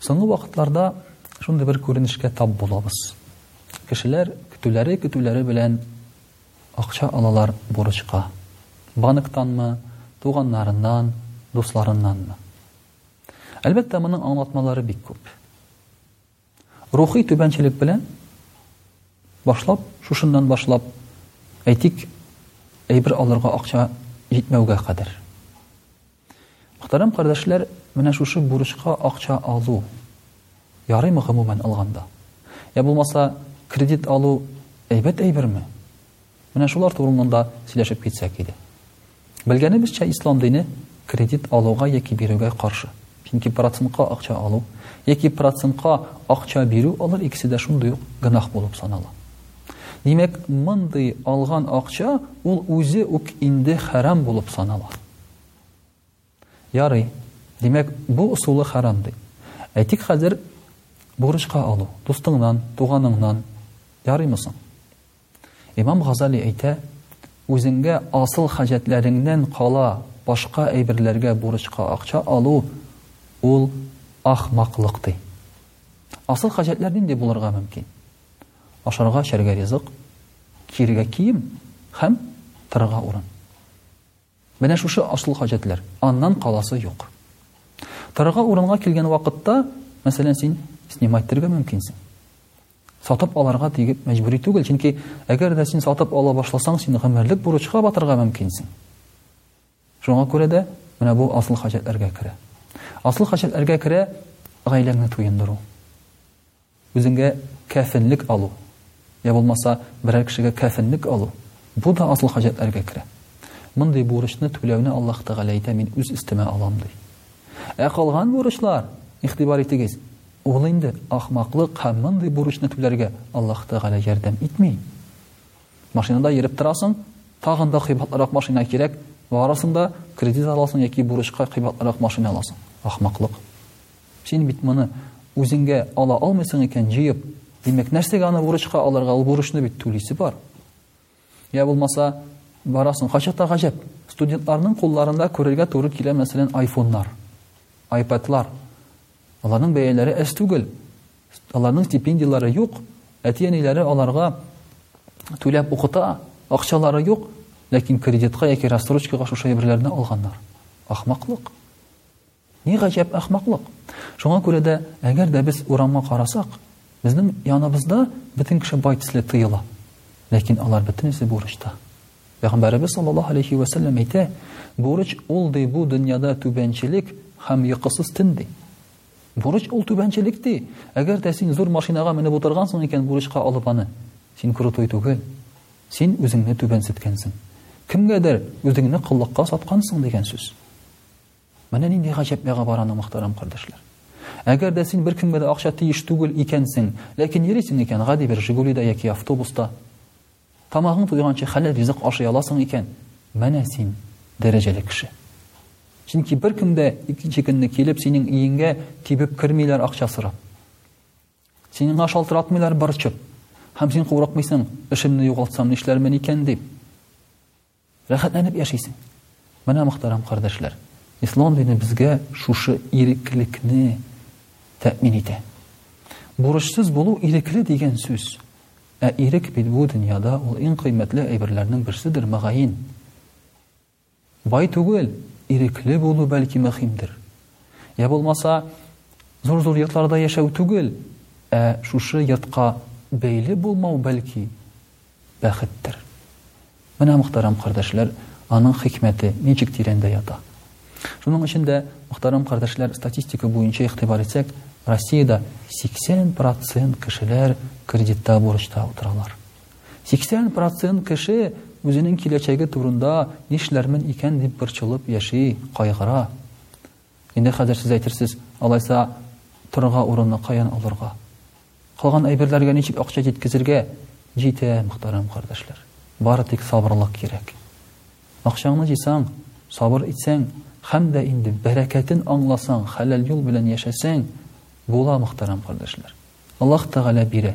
Соңгы вакытларда шундый бер күренешкә тап булабыз. Кешеләр көтүләре-көтүләре белән акча алалар бурычка. Банктанмы, туганнарыннан, дусларыннанмы. Әлбәттә, моның аңлатмалары бик күп. Рухи түбәнчелек белән башлап, шушыннан башлап, әйтик, әйбер алырга акча җитмәүгә кадәр. Мөхтәрәм кардәшләр, менә шушы бурычка акча алу ярыймы гомумән алганда? Я булмаса, кредит алу әйбәт әйберме? Менә шулар турыннан да сөйләшеп китсәк иде. Белгәнебезчә, ислам дине кредит алуга яки бирүгә каршы. Чөнки процентка акча алу яки процентка акча бирү алар икесе дә шундый ук гөнаһ булып санала. Димәк, мондый алган акча ул үзе үк инде хәрам булып санала. Ярый. Димәк, бу ысулы хәрам, ди. Әйтик, хәзер бурычка алу, дустыңнан, туганыңнан ярыймы соң? Имам Газали әйтә, үзеңгә асыл хаҗәтләреңнән кала башка әйберләргә бурычка акча алу ул ахмаклык ди. Асыл хаҗәтләр нинди булырга мөмкин? Ашарга, эчәргә ризык, киергә кием һәм торырга урын. Менә шушы асыл хаҗәтләр. Аннан каласы юк. Торырга урынга килгән вакытта, мәсәлән, син снимать итәргә мөмкинсең. Сатып аларга тигеп мәҗбүри түгел, чөнки әгәр дә син сатып ала башласаң, син гомерлек бурычка батырга мөмкинсең. Шуңа күрә дә менә бу асыл хаҗәтләргә керә. Асыл хаҗәтләргә керә гаиләңне туендыру. Үзеңә кәфенлек алу, йә булмаса, берәр кешегә кәфенлек алу, бу да асыл хаҗәтләргә керә. Мондый бурычны түләүне Аллаһ Тәгалә әйтә, Мин үз өстемә алам, ди. Ә калган бурычлар, игътибар итегез, ул инде ахмаклык һәм мондый бурычны түләргә Аллаһ Тәгалә ярдәм итми. Машинада йөреп торасың, тагын да кыйбатлырак машина кирәк, барасың да кредит аласың яки бурычка кыйбатлырак машина аласың. Ахмаклык. Син бит моны үзеңгә ала алмыйсың икән, җыеп. Димәк, нәрсәгә аны бурычка алырга? Ул бурычны бит түлисе бар. Я булмаса, барасың. Качата гаҗәп. Студентларның кулларында күрергә туры килә, мәсәлән, айфоннар, айпадлар. Аларның бәяләре әз түгел. Аларның стипендияләре юк. Әти-әниләре аларга түләп укыта, акчалары юк, ләкин кредитка яки рассрочкага шушы әйберләрне алганнар. Ахмаклык. Ни гаҗәп ахмаклык! Шуңа күрә дә, әгәр дә без урамга карасак, безнең яныбызда бөтен кеше бай төсле тоела. Ләкин алар бөтенесе бурычта. Пәйгамбәребез саллаллаһу алейхи вә сәлләм әйтә, бурыч ул ди бу дөньяда түбәнчелек һәм йокысыз төн ди. Бурыч ул түбәнчелек ди. Әгәр дә син зур машинага менеп утыргансың икән бурычка алып аны, син крутой түгел. Син үзеңне түбәнсеткәнсең. Кемгәдер үзеңне коллыкка саткансың дигән сүз. Менә нинди гаҗәп бәга бар аның, мөхтәрәм кардәшләр. Әгәр дә син беркемгә дә акча тиеш түгел икәнсең, ләкин йөрисең икән гади бер Жигулида яки автобуста, тамагың туйганчы хәләл ризык ашый аласың икән, менә син дәрәҗәле кеше. Чөнки беркем дә икенче көнне килеп синең өеңгә тибеп кермиләр акча сорап. Сиңа шалтыратмыйлар борчып. Һәм син курыкмыйсың, эшемне югалтсам нишләрмен икән дип. Рәхәтләнеп яшисең. Менә, мөхтәрәм кардәшләр, Ислам дине безгә шушы иреклекне тәэмин итә. Бурычсыз булу ирекле дигән сүз. Ә ирек бит бу дөньяда ул иң кыйммәтле әйберләрнең берседер, мөгаен. Бай түгел, ирекле булу бәлки мөһимдер. Я булмаса, зур-зур йортларда яшәү түгел, ә шушы йортка бәйле булмау бәлки бәхеттер. Менә, мөхтәрәм кардәшләр, аның хикмәте ничек тирәндә ята. Шуның өчен дә, мөхтәрәм кардәшләр, статистика буенча игътибар итсәк, Россиядә 80 процент кешеләр кредитта, бурычта утыралар. 80 процент кеше үзенең киләчәге турында, нишләрмен икән дип борчылып яши, кайгыра. Инде хәзер сез әйтерсез, алайса, торырга урынны каян алырга? Калган әйберләргә ничек акча җиткезергә? Җитә, мөхтәрәм кардәшләр. Бары тик сабырлык кирәк. Акчаңны җыйсаң, сабыр итсәң һәм дә инде бәрәкәтен аңласаң, хәләл юл белән яшәсәң, була, мөхтәрәм кардәшләр. Аллаһ Тәгалә бирә.